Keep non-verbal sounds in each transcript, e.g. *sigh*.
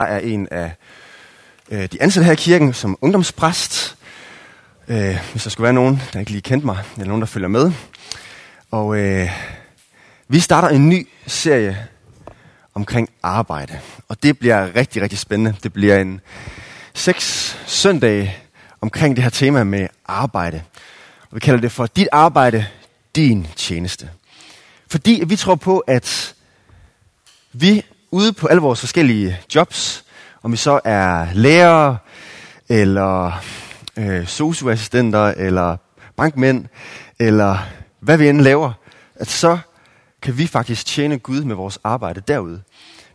Jeg er en af øh, de ansatte her i kirken som ungdomspræst. Øh, hvis der skulle være nogen, der ikke lige kendte mig, eller nogen, der følger med. Og øh, vi starter en ny serie omkring arbejde. Og det bliver rigtig, rigtig spændende. Det bliver en seks søndage omkring det her tema med arbejde. Og vi kalder det for dit arbejde, din tjeneste. Fordi vi tror på, at vi ude på alle vores forskellige jobs, om vi så er lærere, eller øh, socioassistenter, eller bankmænd, eller hvad vi end laver, at så kan vi faktisk tjene Gud med vores arbejde derude.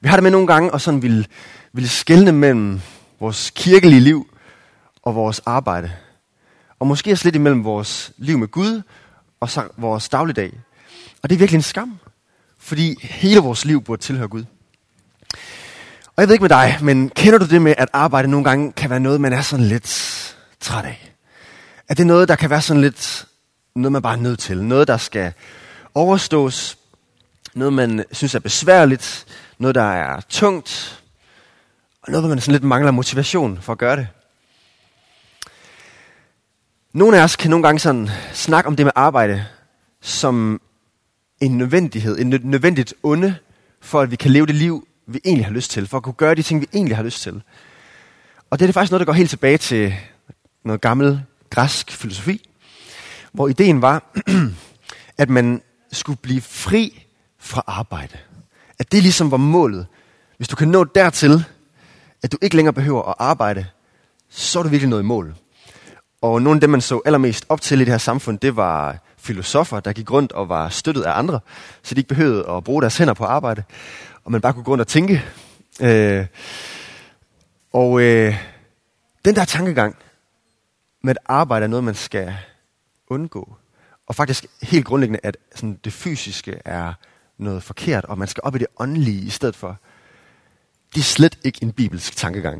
Vi har det med nogle gange og sådan vil, vil skælne mellem vores kirkelige liv og vores arbejde. Og måske også lidt imellem vores liv med Gud og så vores dagligdag. Og det er virkelig en skam, fordi hele vores liv burde tilhøre Gud. Og jeg ved ikke med dig, men kender du det med, at arbejde nogle gange kan være noget, man er sådan lidt træt af? Er det noget, der kan være sådan lidt noget, man bare er nødt til? Noget, der skal overstås? Noget, man synes er besværligt? Noget, der er tungt? Og noget, hvor man sådan lidt mangler motivation for at gøre det? Nogle af os kan nogle gange sådan snakke om det med arbejde som en nødvendighed, en nødvendigt onde, for at vi kan leve det liv, vi egentlig har lyst til, for at kunne gøre de ting, vi egentlig har lyst til. Og det er det faktisk noget, der går helt tilbage til noget gammel græsk filosofi, hvor ideen var, *clears throat* at man skulle blive fri fra arbejde. At det ligesom var målet. Hvis du kan nå dertil, at du ikke længere behøver at arbejde, så er du virkelig nået i mål. Og nogle af dem, man så allermest op til i det her samfund, det var filosofer, der gik rundt og var støttet af andre, så de ikke behøvede at bruge deres hænder på arbejde, og man bare kunne gå rundt og tænke. Øh, og øh, den der tankegang med at arbejde er noget, man skal undgå. Og faktisk helt grundlæggende, at sådan, det fysiske er noget forkert, og man skal op i det åndelige i stedet for. Det er slet ikke en bibelsk tankegang.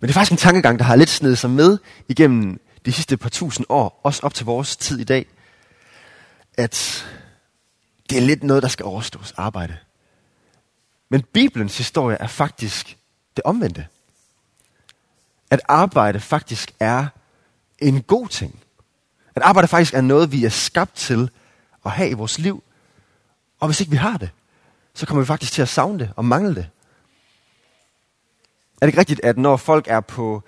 Men det er faktisk en tankegang, der har lidt snedet sig med igennem de sidste par tusind år, også op til vores tid i dag, at det er lidt noget, der skal overstås arbejde. Men Bibelens historie er faktisk det omvendte. At arbejde faktisk er en god ting. At arbejde faktisk er noget, vi er skabt til at have i vores liv. Og hvis ikke vi har det, så kommer vi faktisk til at savne det og mangle det. Er det ikke rigtigt, at når folk er på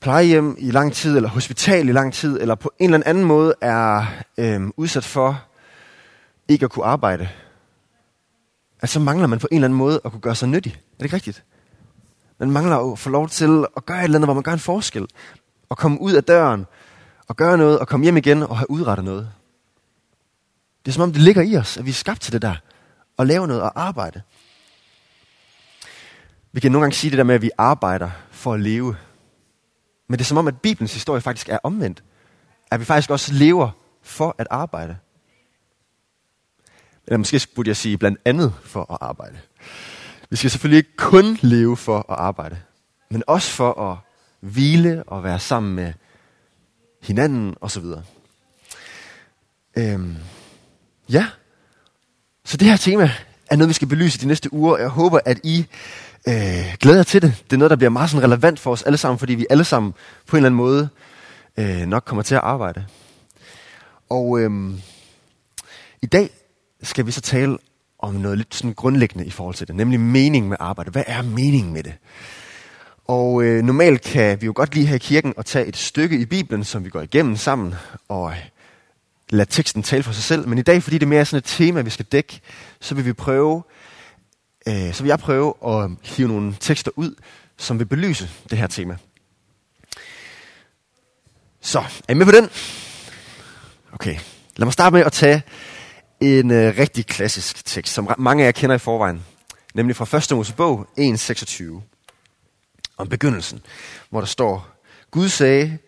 plejehjem i lang tid, eller hospital i lang tid, eller på en eller anden måde er øhm, udsat for ikke at kunne arbejde, at så mangler man på en eller anden måde at kunne gøre sig nyttig. Er det ikke rigtigt? Man mangler at få lov til at gøre et eller andet, hvor man gør en forskel. Og komme ud af døren, og gøre noget, og komme hjem igen og have udrettet noget. Det er som om, det ligger i os, at vi er skabt til det der. Og lave noget og arbejde. Vi kan nogle gange sige det der med, at vi arbejder for at leve. Men det er som om, at Bibelens historie faktisk er omvendt. At vi faktisk også lever for at arbejde. Eller måske burde jeg sige blandt andet for at arbejde. Vi skal selvfølgelig ikke kun leve for at arbejde, men også for at hvile og være sammen med hinanden osv. Øhm, ja, så det her tema er noget, vi skal belyse de næste uger. Jeg håber, at I øh, glæder til det. Det er noget, der bliver meget sådan relevant for os alle sammen, fordi vi alle sammen på en eller anden måde øh, nok kommer til at arbejde. Og øhm, i dag skal vi så tale om noget lidt sådan grundlæggende i forhold til det, nemlig mening med arbejde. Hvad er meningen med det? Og øh, normalt kan vi jo godt lige her i kirken og tage et stykke i Bibelen, som vi går igennem sammen, og øh, lade teksten tale for sig selv. Men i dag, fordi det mere er sådan et tema, vi skal dække, så vil vi prøve øh, så vil jeg prøve at hive nogle tekster ud, som vil belyse det her tema. Så, er I med på den? Okay, lad mig starte med at tage en øh, rigtig klassisk tekst, som mange af jer kender i forvejen, nemlig fra 1. Mosebog 1.26, om begyndelsen, hvor der står, Gud sagde,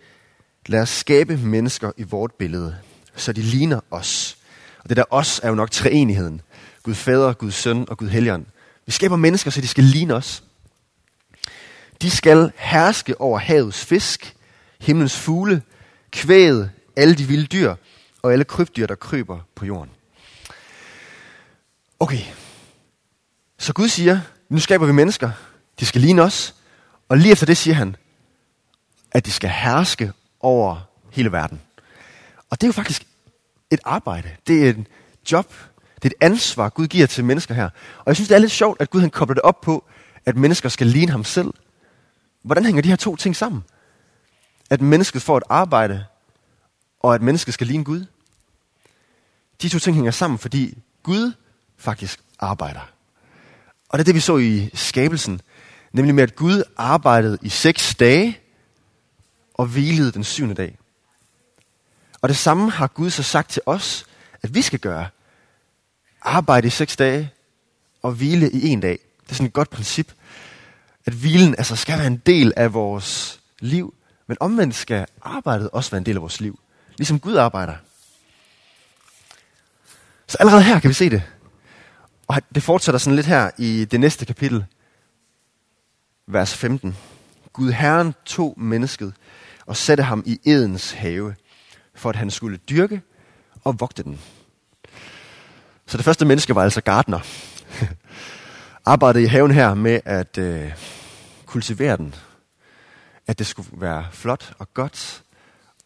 lad os skabe mennesker i vort billede, så de ligner os. Og det der os er jo nok treenigheden. Gud fader, Gud søn og Gud helligånd. Vi skaber mennesker, så de skal ligne os. De skal herske over havets fisk, himlens fugle, kvæget, alle de vilde dyr og alle krybdyr, der kryber på jorden. Okay, så Gud siger, nu skaber vi mennesker. De skal ligne os. Og lige efter det siger han, at de skal herske over hele verden. Og det er jo faktisk et arbejde. Det er et job. Det er et ansvar, Gud giver til mennesker her. Og jeg synes, det er lidt sjovt, at Gud han kobler det op på, at mennesker skal ligne ham selv. Hvordan hænger de her to ting sammen? At mennesket får et arbejde, og at mennesket skal ligne Gud. De to ting hænger sammen, fordi Gud faktisk arbejder. Og det er det, vi så i skabelsen. Nemlig med, at Gud arbejdede i seks dage og hvilede den syvende dag. Og det samme har Gud så sagt til os, at vi skal gøre. Arbejde i seks dage og hvile i en dag. Det er sådan et godt princip, at hvilen altså skal være en del af vores liv, men omvendt skal arbejdet også være en del af vores liv. Ligesom Gud arbejder. Så allerede her kan vi se det. Og det fortsætter sådan lidt her i det næste kapitel, vers 15. Gud Herren tog mennesket og satte ham i Edens have, for at han skulle dyrke og vogte den. Så det første menneske var altså gardner. *laughs* Arbejdede i haven her med at øh, kultivere den. At det skulle være flot og godt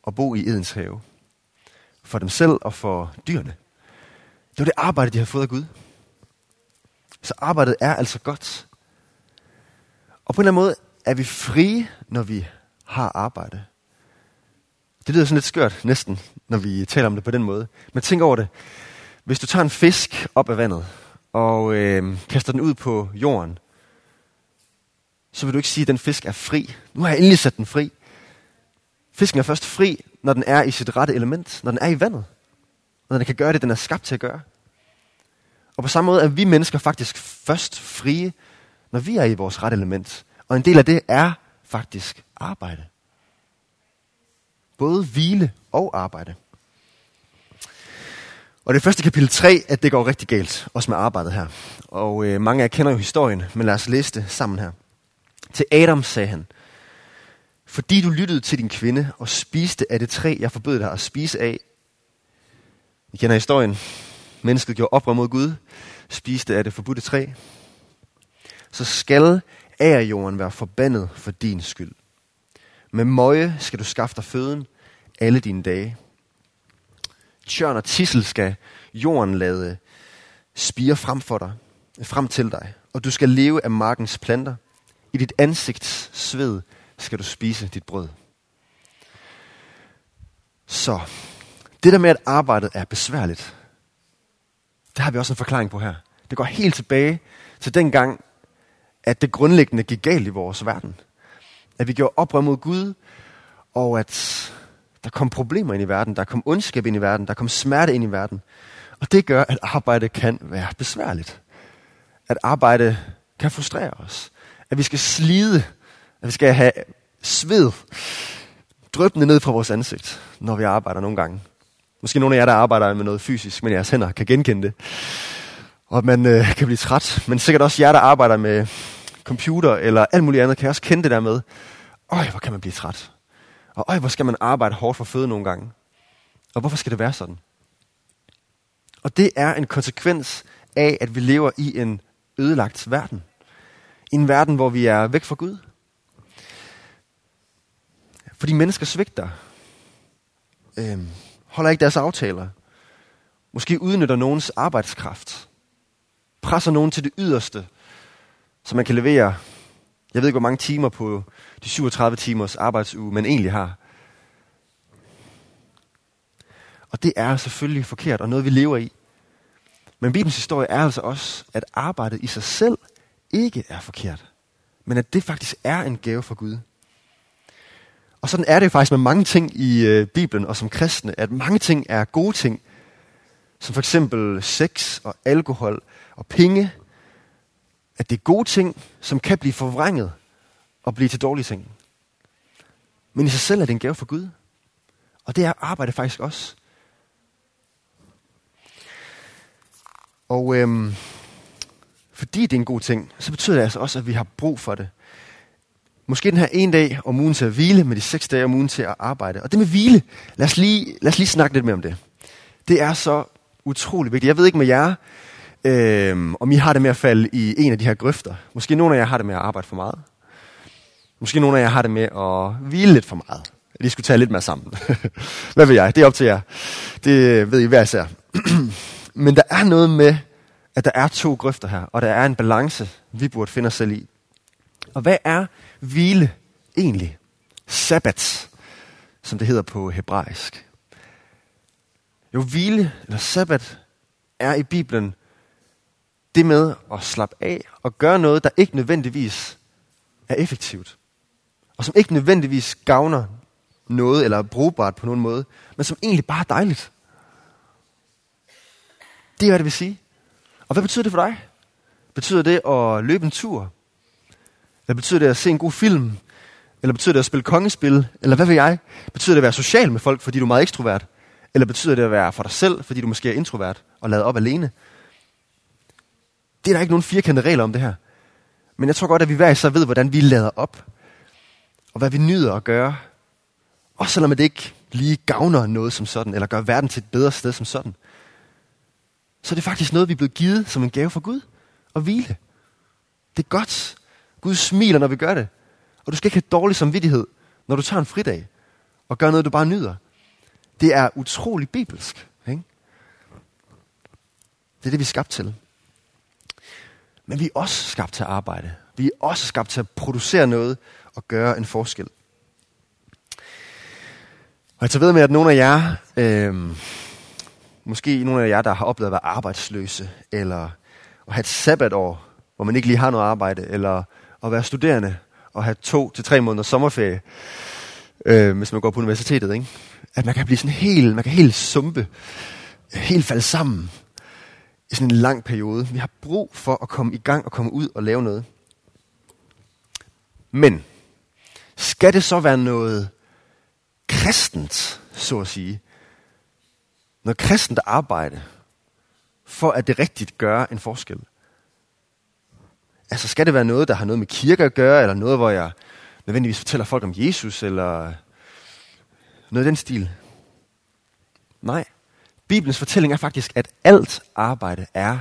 at bo i Edens have. For dem selv og for dyrene. Det var det arbejde, de havde fået af Gud. Så arbejdet er altså godt. Og på en eller anden måde er vi frie, når vi har arbejde. Det lyder sådan lidt skørt næsten, når vi taler om det på den måde. Men tænk over det. Hvis du tager en fisk op af vandet og øh, kaster den ud på jorden, så vil du ikke sige, at den fisk er fri. Nu har jeg endelig sat den fri. Fisken er først fri, når den er i sit rette element, når den er i vandet. Når den kan gøre det, den er skabt til at gøre. Og på samme måde er vi mennesker faktisk først frie, når vi er i vores rette element. Og en del af det er faktisk arbejde. Både hvile og arbejde. Og det første kapitel 3, at det går rigtig galt, også med arbejdet her. Og øh, mange af jer kender jo historien, men lad os læse det sammen her. Til Adam sagde han, fordi du lyttede til din kvinde og spiste af det træ, jeg forbød dig at spise af. I kender historien. Mennesket gjorde oprør mod Gud, spiste af det forbudte træ. Så skal jorden være forbandet for din skyld. Med møje skal du skaffe dig føden alle dine dage. Tjørn og tissel skal jorden lade spire frem for dig, frem til dig, og du skal leve af markens planter. I dit ansigts sved skal du spise dit brød. Så, det der med, at arbejdet er besværligt, det har vi også en forklaring på her. Det går helt tilbage til den gang, at det grundlæggende gik galt i vores verden. At vi gjorde oprør mod Gud, og at der kom problemer ind i verden, der kom ondskab ind i verden, der kom smerte ind i verden. Og det gør, at arbejde kan være besværligt. At arbejde kan frustrere os. At vi skal slide, at vi skal have sved drøbende ned fra vores ansigt, når vi arbejder nogle gange. Måske nogle af jer, der arbejder med noget fysisk, men jeres hænder kan genkende det. Og at man øh, kan blive træt. Men sikkert også jer, der arbejder med computer eller alt muligt andet, kan også kende det der med, øj, hvor kan man blive træt. Og øj, hvor skal man arbejde hårdt for føde nogle gange. Og hvorfor skal det være sådan? Og det er en konsekvens af, at vi lever i en ødelagt verden. I en verden, hvor vi er væk fra Gud. Fordi mennesker svigter. Øhm, holder ikke deres aftaler. Måske udnytter nogens arbejdskraft. Presser nogen til det yderste, så man kan levere, jeg ved ikke hvor mange timer på de 37 timers arbejdsuge, man egentlig har. Og det er selvfølgelig forkert, og noget vi lever i. Men Bibelens historie er altså også, at arbejdet i sig selv ikke er forkert, men at det faktisk er en gave fra Gud. Og sådan er det faktisk med mange ting i øh, Bibelen og som kristne, at mange ting er gode ting, som for eksempel sex og alkohol og penge, at det er gode ting, som kan blive forvrænget og blive til dårlige ting. Men i sig selv er det en gave for Gud. Og det er arbejde faktisk også. Og øhm, fordi det er en god ting, så betyder det altså også, at vi har brug for det. Måske den her en dag om ugen til at hvile, med de seks dage om ugen til at arbejde. Og det med hvile, lad os lige, lad os lige snakke lidt mere om det. Det er så utrolig vigtigt. Jeg ved ikke med jer, øh, om I har det med at falde i en af de her grøfter. Måske nogle af jer har det med at arbejde for meget. Måske nogle af jer har det med at hvile lidt for meget. At skulle tage lidt mere sammen. *laughs* Hvad ved jeg? Det er op til jer. Det ved I hver især. *clears throat* Men der er noget med, at der er to grøfter her, og der er en balance, vi burde finde os selv i. Og hvad er hvile egentlig? Sabbat, som det hedder på hebraisk. Jo, hvile eller sabbat er i Bibelen det med at slappe af og gøre noget, der ikke nødvendigvis er effektivt. Og som ikke nødvendigvis gavner noget eller er brugbart på nogen måde, men som egentlig bare er dejligt. Det er, hvad det vil sige. Og hvad betyder det for dig? Betyder det at løbe en tur? Eller betyder det at se en god film? Eller betyder det at spille kongespil? Eller hvad ved jeg? Betyder det at være social med folk, fordi du er meget ekstrovert? Eller betyder det at være for dig selv, fordi du måske er introvert og lavet op alene? Det er der ikke nogen firkantede regler om det her. Men jeg tror godt, at vi hver især ved, hvordan vi lader op. Og hvad vi nyder at gøre. Også selvom det ikke lige gavner noget som sådan, eller gør verden til et bedre sted som sådan. Så er det faktisk noget, vi er blevet givet som en gave fra Gud. Og hvile. Det er godt. Gud smiler, når vi gør det. Og du skal ikke have dårlig samvittighed, når du tager en fridag. Og gør noget, du bare nyder. Det er utrolig bibelsk. Ikke? Det er det, vi er skabt til. Men vi er også skabt til at arbejde. Vi er også skabt til at producere noget og gøre en forskel. Og jeg tager ved med, at nogle af jer, øh, måske nogle af jer, der har oplevet at være arbejdsløse, eller at have et sabbatår, hvor man ikke lige har noget arbejde, eller at være studerende og have to til tre måneder sommerferie, øh, hvis man går på universitetet. Ikke? At man kan blive sådan helt, man kan helt sumpe, helt falde sammen i sådan en lang periode. Vi har brug for at komme i gang og komme ud og lave noget. Men skal det så være noget kristent, så at sige? Noget kristent arbejde, for at det rigtigt gør en forskel? Altså skal det være noget, der har noget med kirke at gøre, eller noget, hvor jeg nødvendigvis fortæller folk om Jesus, eller noget i den stil? Nej. Bibelens fortælling er faktisk, at alt arbejde er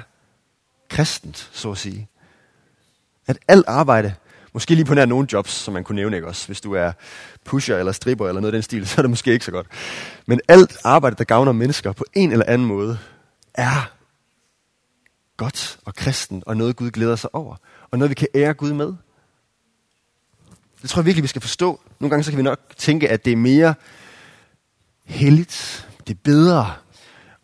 kristent, så at sige. At alt arbejde, måske lige på nær nogle jobs, som man kunne nævne, ikke også? Hvis du er pusher eller stripper eller noget i den stil, *laughs* så er det måske ikke så godt. Men alt arbejde, der gavner mennesker på en eller anden måde, er godt og kristen, og noget Gud glæder sig over, og noget vi kan ære Gud med. Det tror jeg virkelig, vi skal forstå. Nogle gange så kan vi nok tænke, at det er mere helligt, det er bedre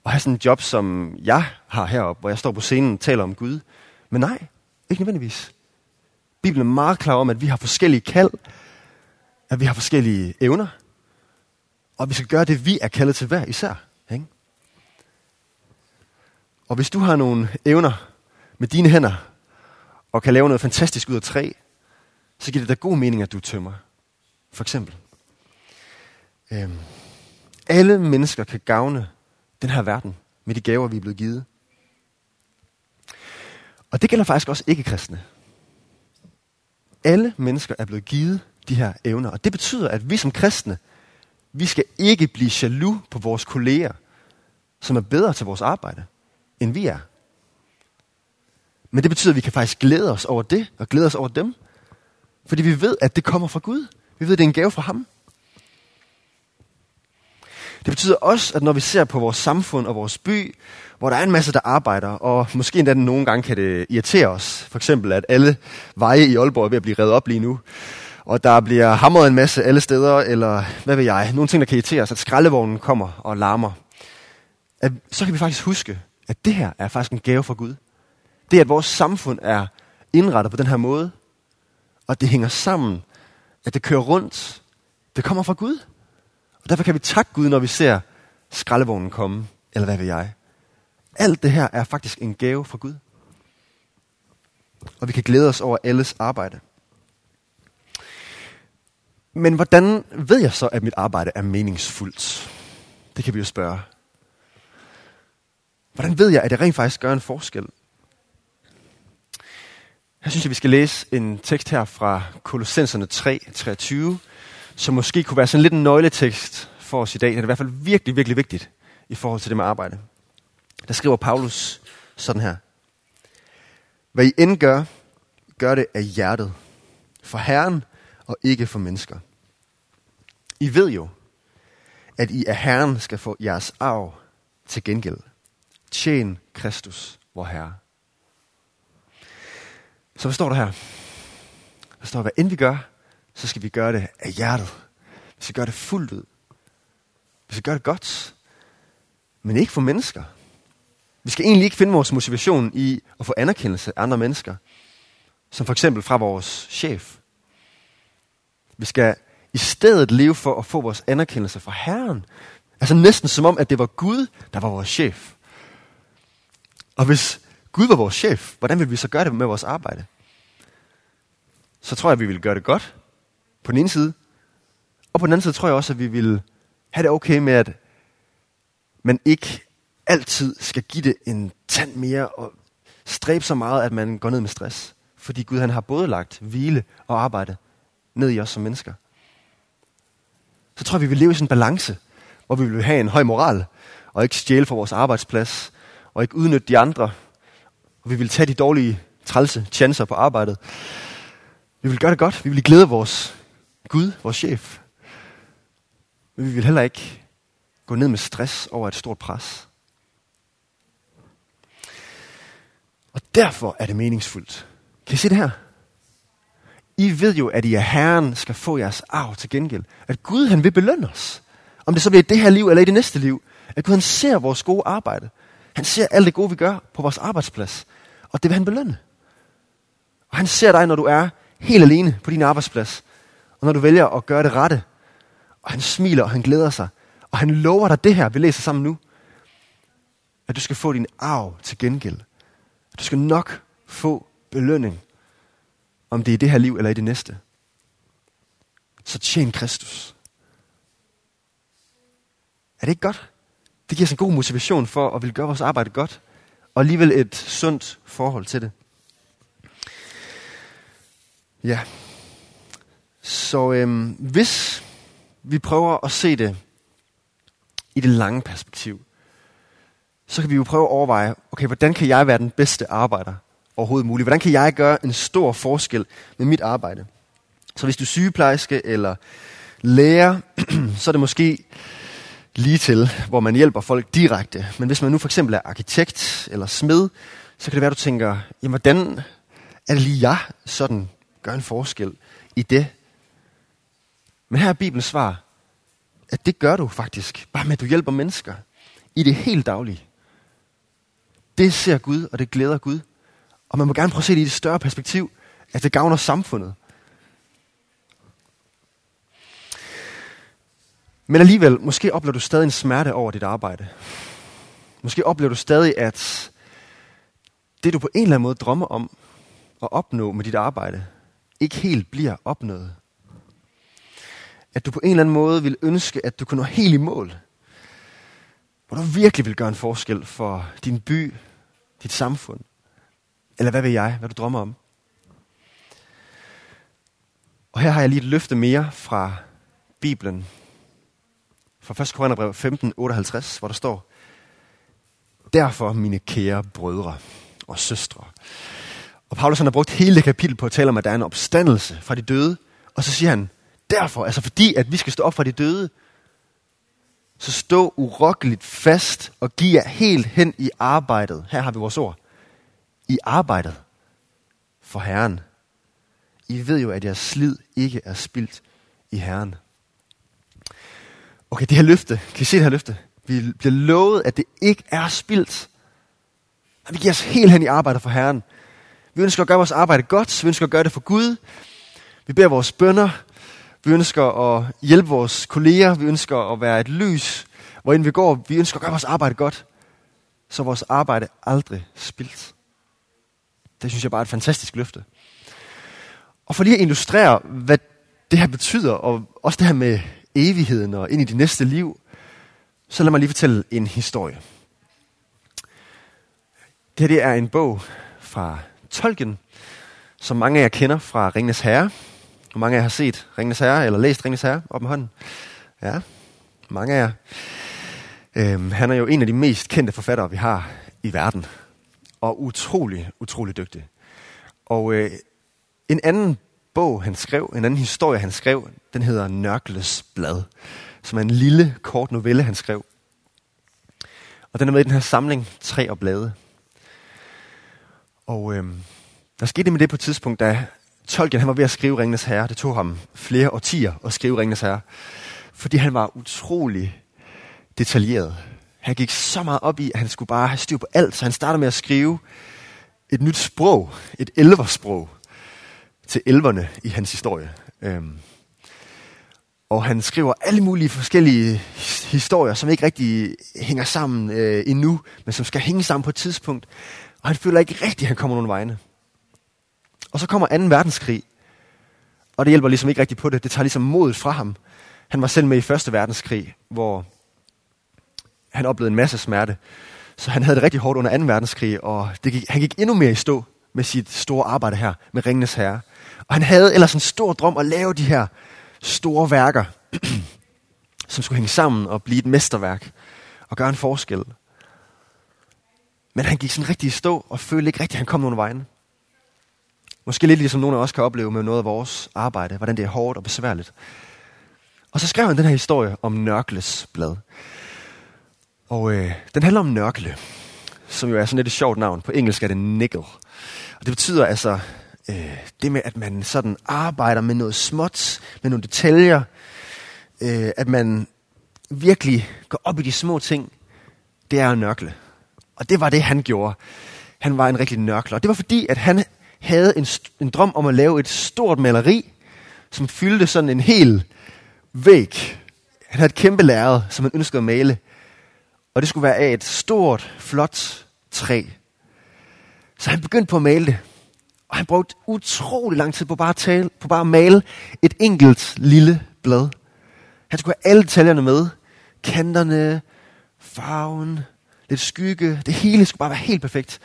at have sådan en job, som jeg har heroppe, hvor jeg står på scenen og taler om Gud. Men nej, ikke nødvendigvis. Bibelen er meget klar om, at vi har forskellige kald, at vi har forskellige evner, og vi skal gøre det, vi er kaldet til hver især. Ikke? Og hvis du har nogle evner med dine hænder, og kan lave noget fantastisk ud af træ, så giver det da god mening, at du tømmer. For eksempel. Øhm, alle mennesker kan gavne den her verden med de gaver, vi er blevet givet. Og det gælder faktisk også ikke-kristne. Alle mennesker er blevet givet de her evner, og det betyder, at vi som kristne, vi skal ikke blive jaloux på vores kolleger, som er bedre til vores arbejde, end vi er. Men det betyder, at vi kan faktisk glæde os over det, og glæde os over dem. Fordi vi ved, at det kommer fra Gud. Vi ved, at det er en gave fra ham. Det betyder også, at når vi ser på vores samfund og vores by, hvor der er en masse, der arbejder, og måske endda nogle gange kan det irritere os. For eksempel, at alle veje i Aalborg er ved at blive reddet op lige nu. Og der bliver hamret en masse alle steder, eller hvad ved jeg, nogle ting, der kan irritere os, at skraldevognen kommer og larmer. At, så kan vi faktisk huske, at det her er faktisk en gave fra Gud. Det, at vores samfund er indrettet på den her måde, og det hænger sammen, at det kører rundt, det kommer fra Gud. Og derfor kan vi takke Gud, når vi ser skraldevognen komme, eller hvad ved jeg. Alt det her er faktisk en gave fra Gud. Og vi kan glæde os over alles arbejde. Men hvordan ved jeg så, at mit arbejde er meningsfuldt? Det kan vi jo spørge. Hvordan ved jeg, at det rent faktisk gør en forskel? Jeg synes at vi skal læse en tekst her fra Kolossenserne 3, 23, som måske kunne være sådan lidt en nøgletekst for os i dag. Det er i hvert fald virkelig, virkelig vigtigt i forhold til det med arbejde. Der skriver Paulus sådan her. Hvad I end gør, gør det af hjertet. For Herren og ikke for mennesker. I ved jo, at I af Herren skal få jeres arv til gengæld. Tjen Kristus, vor Herre. Så hvad står der her? Der står, hvad end vi gør, så skal vi gøre det af hjertet. Vi skal gøre det fuldt ud. Vi skal gøre det godt. Men ikke for mennesker. Vi skal egentlig ikke finde vores motivation i at få anerkendelse af andre mennesker. Som for eksempel fra vores chef. Vi skal i stedet leve for at få vores anerkendelse fra Herren. Altså næsten som om, at det var Gud, der var vores chef. Og hvis Gud var vores chef, hvordan vil vi så gøre det med vores arbejde? Så tror jeg, at vi vil gøre det godt på den ene side. Og på den anden side tror jeg også, at vi vil have det okay med, at man ikke altid skal give det en tand mere og stræbe så meget, at man går ned med stress. Fordi Gud han har både lagt hvile og arbejde ned i os som mennesker. Så tror jeg, vi vil leve i sådan en balance, hvor vi vil have en høj moral, og ikke stjæle fra vores arbejdsplads, og ikke udnytte de andre, og vi vil tage de dårlige, trælse chancer på arbejdet. Vi vil gøre det godt. Vi vil glæde vores Gud, vores chef. Men vi vil heller ikke gå ned med stress over et stort pres. Og derfor er det meningsfuldt. Kan I se det her? I ved jo, at I er Herren skal få jeres arv til gengæld. At Gud han vil belønne os. Om det så bliver i det her liv eller i det næste liv. At Gud han ser vores gode arbejde. Han ser alt det gode, vi gør på vores arbejdsplads. Og det vil han belønne. Og han ser dig, når du er helt alene på din arbejdsplads. Og når du vælger at gøre det rette. Og han smiler, og han glæder sig. Og han lover dig det her, vi læser sammen nu. At du skal få din arv til gengæld. At du skal nok få belønning. Om det er i det her liv eller i det næste. Så tjen Kristus. Er det ikke godt? Det giver os en god motivation for at ville gøre vores arbejde godt. Og alligevel et sundt forhold til det. Ja. Så øhm, hvis vi prøver at se det i det lange perspektiv, så kan vi jo prøve at overveje, okay, hvordan kan jeg være den bedste arbejder overhovedet muligt? Hvordan kan jeg gøre en stor forskel med mit arbejde? Så hvis du er sygeplejerske eller lærer, *clears throat* så er det måske lige til, hvor man hjælper folk direkte. Men hvis man nu for eksempel er arkitekt eller smed, så kan det være, at du tænker, jamen hvordan er det lige jeg sådan gør en forskel i det? Men her er Bibelens svar, at det gør du faktisk, bare med at du hjælper mennesker i det helt daglige. Det ser Gud, og det glæder Gud. Og man må gerne prøve at se det i et større perspektiv, at det gavner samfundet. Men alligevel, måske oplever du stadig en smerte over dit arbejde. Måske oplever du stadig, at det du på en eller anden måde drømmer om at opnå med dit arbejde, ikke helt bliver opnået. At du på en eller anden måde vil ønske, at du kunne nå helt i mål. Hvor du virkelig vil gøre en forskel for din by, dit samfund. Eller hvad ved jeg, hvad du drømmer om. Og her har jeg lige et løfte mere fra Bibelen. Fra 1. Korintherbrev 15, 58, hvor der står, Derfor, mine kære brødre og søstre. Og Paulus han har brugt hele det kapitel på at tale om, at der er en opstandelse fra de døde. Og så siger han, derfor, altså fordi at vi skal stå op fra de døde, så stå urokkeligt fast og giv jer helt hen i arbejdet. Her har vi vores ord. I arbejdet for Herren. I ved jo, at jeres slid ikke er spildt i Herren. Okay, det her løfte, kan I se det her løfte? Vi bliver lovet, at det ikke er spildt. At vi giver os helt hen i arbejdet for Herren. Vi ønsker at gøre vores arbejde godt. Vi ønsker at gøre det for Gud. Vi beder vores bønder. Vi ønsker at hjælpe vores kolleger. Vi ønsker at være et lys, hvorinde vi går. Vi ønsker at gøre vores arbejde godt. Så vores arbejde aldrig spildt. Det synes jeg bare er et fantastisk løfte. Og for lige at illustrere, hvad det her betyder, og også det her med evigheden og ind i det næste liv, så lad mig lige fortælle en historie. Det her det er en bog fra Tolkien, som mange af jer kender fra Ringnes Herre. Og mange af jer har set Ringnes Herre, eller læst Ringnes Herre op med hånden. Ja, mange af jer. Øhm, han er jo en af de mest kendte forfattere, vi har i verden. Og utrolig, utrolig dygtig. Og øh, en anden bog, han skrev, en anden historie, han skrev, den hedder Nørkles Blad, som er en lille, kort novelle, han skrev. Og den er med i den her samling, Tre og Blade. Og øh, der skete med det på et tidspunkt, da Tolkien han var ved at skrive Ringenes Herre. Det tog ham flere årtier at skrive Ringenes Herre. Fordi han var utrolig detaljeret. Han gik så meget op i, at han skulle bare have styr på alt, så han startede med at skrive et nyt sprog, et elversprog, til elverne i hans historie. Øhm. Og han skriver alle mulige forskellige historier, som ikke rigtig hænger sammen øh, endnu, men som skal hænge sammen på et tidspunkt. Og han føler ikke rigtigt, at han kommer nogen vegne. Og så kommer 2. verdenskrig, og det hjælper ligesom ikke rigtigt på det. Det tager ligesom modet fra ham. Han var selv med i 1. verdenskrig, hvor han oplevede en masse smerte. Så han havde det rigtig hårdt under 2. verdenskrig, og det gik, han gik endnu mere i stå med sit store arbejde her, med Ringenes Herre. Og han havde ellers en stor drøm at lave de her store værker, *clears throat* som skulle hænge sammen og blive et mesterværk og gøre en forskel. Men han gik sådan rigtig i stå og følte ikke rigtig, at han kom nogen vejen. Måske lidt ligesom nogle af os kan opleve med noget af vores arbejde, hvordan det er hårdt og besværligt. Og så skrev han den her historie om Nørkles blad. Og øh, den handler om Nørkle, som jo er sådan lidt et sjovt navn. På engelsk er det nickel. Og det betyder altså øh, det med, at man sådan arbejder med noget småt, med nogle detaljer. Øh, at man virkelig går op i de små ting. Det er at nørkle. Og det var det, han gjorde. Han var en rigtig nørkler. Og det var fordi, at han havde en, en drøm om at lave et stort maleri, som fyldte sådan en hel væg. Han havde et kæmpe lærred, som han ønskede at male. Og det skulle være af et stort, flot træ. Så han begyndte på at male det. Og han brugte utrolig lang tid på bare at, tale, på bare at male et enkelt lille blad. Han skulle have alle detaljerne med. Kanterne, farven, lidt skygge. Det hele skulle bare være helt perfekt.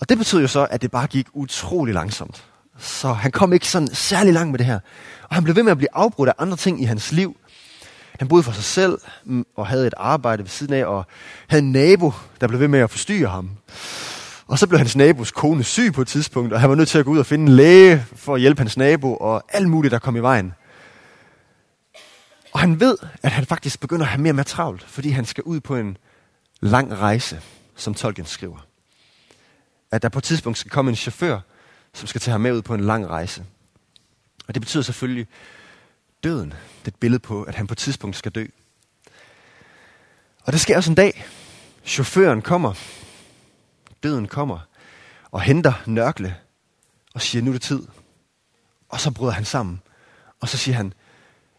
Og det betød jo så, at det bare gik utrolig langsomt. Så han kom ikke sådan særlig langt med det her. Og han blev ved med at blive afbrudt af andre ting i hans liv. Han boede for sig selv mm, og havde et arbejde ved siden af, og havde en nabo, der blev ved med at forstyrre ham. Og så blev hans nabos kone syg på et tidspunkt, og han var nødt til at gå ud og finde en læge for at hjælpe hans nabo, og alt muligt, der kom i vejen. Og han ved, at han faktisk begynder at have mere og mere travlt, fordi han skal ud på en lang rejse, som Tolkien skriver at der på et tidspunkt skal komme en chauffør, som skal tage ham med ud på en lang rejse. Og det betyder selvfølgelig døden. Det er et billede på, at han på et tidspunkt skal dø. Og det sker også en dag. Chaufføren kommer. Døden kommer. Og henter Nørkle. Og siger, nu er det tid. Og så bryder han sammen. Og så siger han,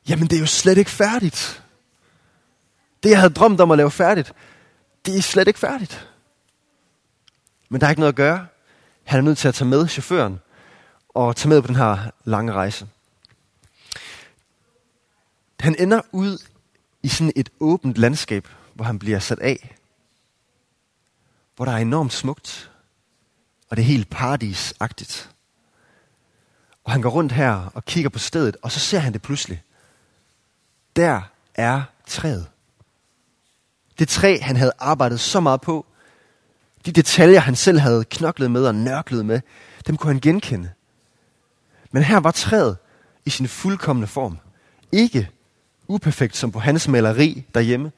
jamen det er jo slet ikke færdigt. Det jeg havde drømt om at lave færdigt, det er slet ikke færdigt. Men der er ikke noget at gøre. Han er nødt til at tage med chaufføren og tage med på den her lange rejse. Han ender ud i sådan et åbent landskab, hvor han bliver sat af. Hvor der er enormt smukt, og det er helt paradisagtigt. Og han går rundt her og kigger på stedet, og så ser han det pludselig. Der er træet. Det træ, han havde arbejdet så meget på, de detaljer, han selv havde knoklet med og nørklet med, dem kunne han genkende. Men her var træet i sin fuldkommende form. Ikke uperfekt som på hans maleri derhjemme,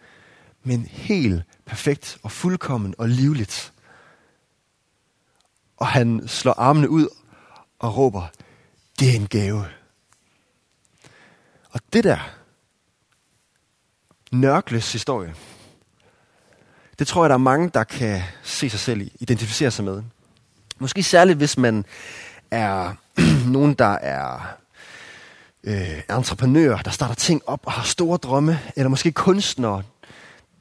men helt perfekt og fuldkommen og livligt. Og han slår armene ud og råber, det er en gave. Og det der, Nørkles historie, det tror jeg, der er mange, der kan se sig selv i, identificere sig med. Måske særligt, hvis man er *clears throat* nogen, der er øh, entreprenør, der starter ting op og har store drømme, eller måske kunstnere,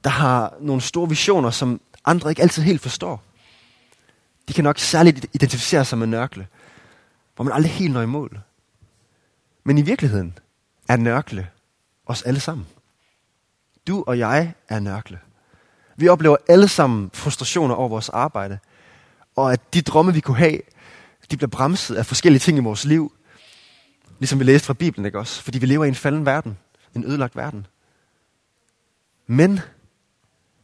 der har nogle store visioner, som andre ikke altid helt forstår. De kan nok særligt identificere sig med nørkle, hvor man aldrig helt når i mål. Men i virkeligheden er nørkle os alle sammen. Du og jeg er nørkle. Vi oplever alle sammen frustrationer over vores arbejde. Og at de drømme, vi kunne have, de bliver bremset af forskellige ting i vores liv. Ligesom vi læste fra Bibelen, ikke også? Fordi vi lever i en falden verden. En ødelagt verden. Men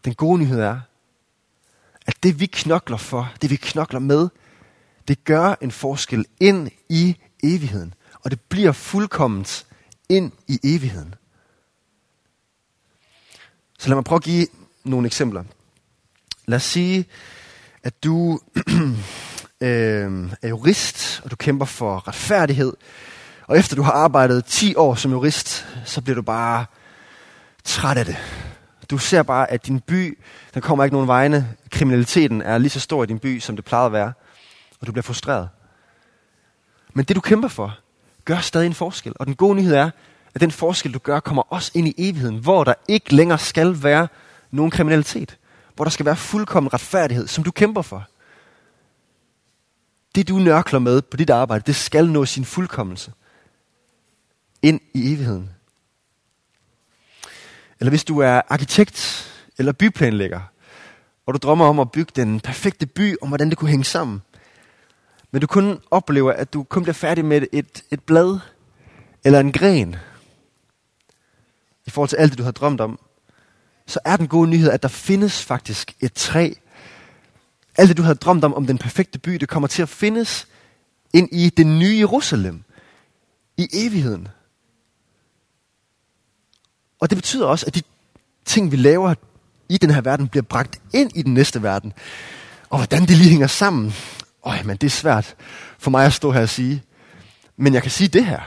den gode nyhed er, at det vi knokler for, det vi knokler med, Det gør en forskel ind i evigheden. Og det bliver fuldkomment ind i evigheden. Så lad mig prøve at give nogle eksempler. Lad os sige, at du *clears throat* øh, er jurist, og du kæmper for retfærdighed. Og efter du har arbejdet 10 år som jurist, så bliver du bare træt af det. Du ser bare, at din by, der kommer ikke nogen vegne. Kriminaliteten er lige så stor i din by, som det plejede at være. Og du bliver frustreret. Men det du kæmper for, gør stadig en forskel. Og den gode nyhed er, at den forskel du gør, kommer også ind i evigheden, hvor der ikke længere skal være nogen kriminalitet. Hvor der skal være fuldkommen retfærdighed, som du kæmper for. Det du nørkler med på dit arbejde, det skal nå sin fuldkommelse. Ind i evigheden. Eller hvis du er arkitekt eller byplanlægger, og du drømmer om at bygge den perfekte by, om hvordan det kunne hænge sammen. Men du kun oplever, at du kun bliver færdig med et, et blad eller en gren i forhold til alt det, du har drømt om, så er den gode nyhed, at der findes faktisk et træ. Alt det, du havde drømt om, om den perfekte by, det kommer til at findes ind i det nye Jerusalem. I evigheden. Og det betyder også, at de ting, vi laver i den her verden, bliver bragt ind i den næste verden. Og hvordan det lige hænger sammen, øj, men det er svært for mig at stå her og sige. Men jeg kan sige det her,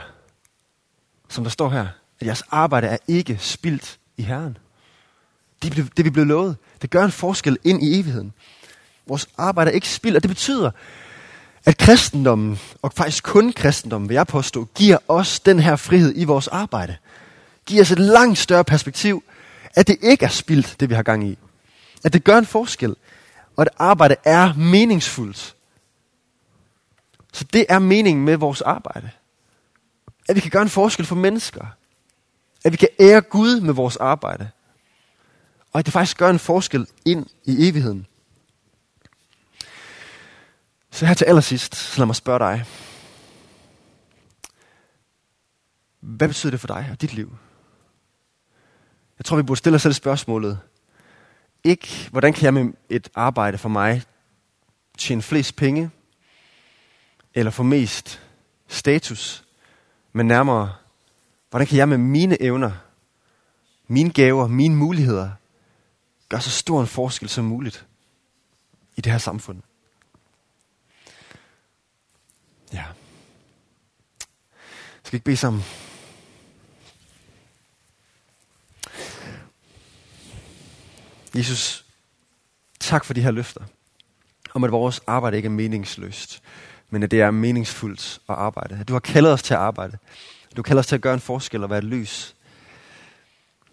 som der står her, at jeres arbejde er ikke spildt i Herren. Det, det vi blev lovet, det gør en forskel ind i evigheden. Vores arbejde er ikke spildt, og det betyder, at kristendommen, og faktisk kun kristendommen, vil jeg påstå, giver os den her frihed i vores arbejde giver os et langt større perspektiv, at det ikke er spildt, det vi har gang i. At det gør en forskel, og at arbejde er meningsfuldt. Så det er meningen med vores arbejde. At vi kan gøre en forskel for mennesker. At vi kan ære Gud med vores arbejde. Og at det faktisk gør en forskel ind i evigheden. Så her til allersidst, så lad mig spørge dig. Hvad betyder det for dig og dit liv? Jeg tror, vi burde stille os selv spørgsmålet. Ikke, hvordan kan jeg med et arbejde for mig tjene flest penge, eller få mest status, men nærmere, hvordan kan jeg med mine evner, mine gaver, mine muligheder, gøre så stor en forskel som muligt i det her samfund? Ja. Skal vi ikke bede sammen? Jesus, tak for de her løfter. Om at vores arbejde ikke er meningsløst, men at det er meningsfuldt at arbejde. At du har kaldet os til at arbejde. Du kalder os til at gøre en forskel og være et lys.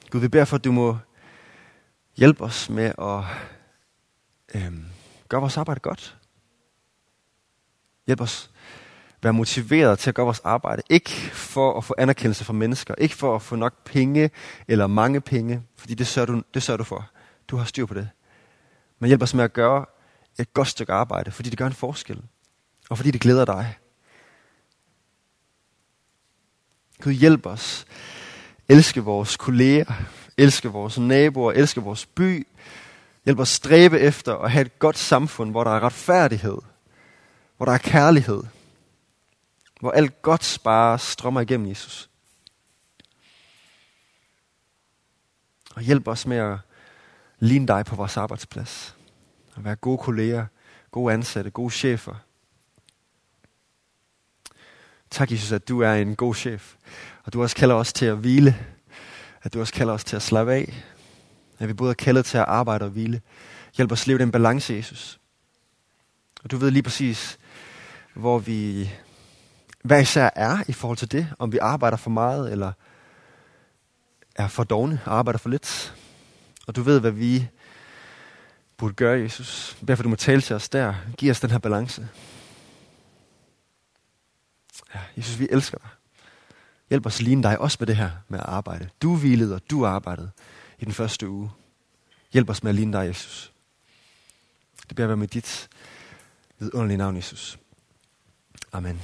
Gud, vi beder for, at du må hjælpe os med at øhm, gøre vores arbejde godt. Hjælp os være motiveret til at gøre vores arbejde. Ikke for at få anerkendelse fra mennesker. Ikke for at få nok penge eller mange penge. Fordi det sørger du, det sørger du for. Du har styr på det. Men hjælp os med at gøre et godt stykke arbejde, fordi det gør en forskel. Og fordi det glæder dig. Gud hjælp os. Elske vores kolleger. Elske vores naboer. Elske vores by. Hjælp os stræbe efter at have et godt samfund, hvor der er retfærdighed. Hvor der er kærlighed. Hvor alt godt bare strømmer igennem Jesus. Og hjælp os med at ligne dig på vores arbejdsplads. At være gode kolleger, gode ansatte, gode chefer. Tak, Jesus, at du er en god chef. Og du også kalder os til at hvile. At du også kalder os til at slappe af. At vi både er kaldet til at arbejde og hvile. Hjælp os at leve den balance, Jesus. Og du ved lige præcis, hvor vi hvad især er i forhold til det. Om vi arbejder for meget, eller er for dogne, arbejder for lidt. Og du ved, hvad vi burde gøre, Jesus. Derfor du må tale til os der. Giv os den her balance. Ja, Jesus, vi elsker dig. Hjælp os ligne dig også med det her med at arbejde. Du hvilede, og du arbejdede i den første uge. Hjælp os med at ligne dig, Jesus. Det bliver være med dit vidunderlige navn, Jesus. Amen.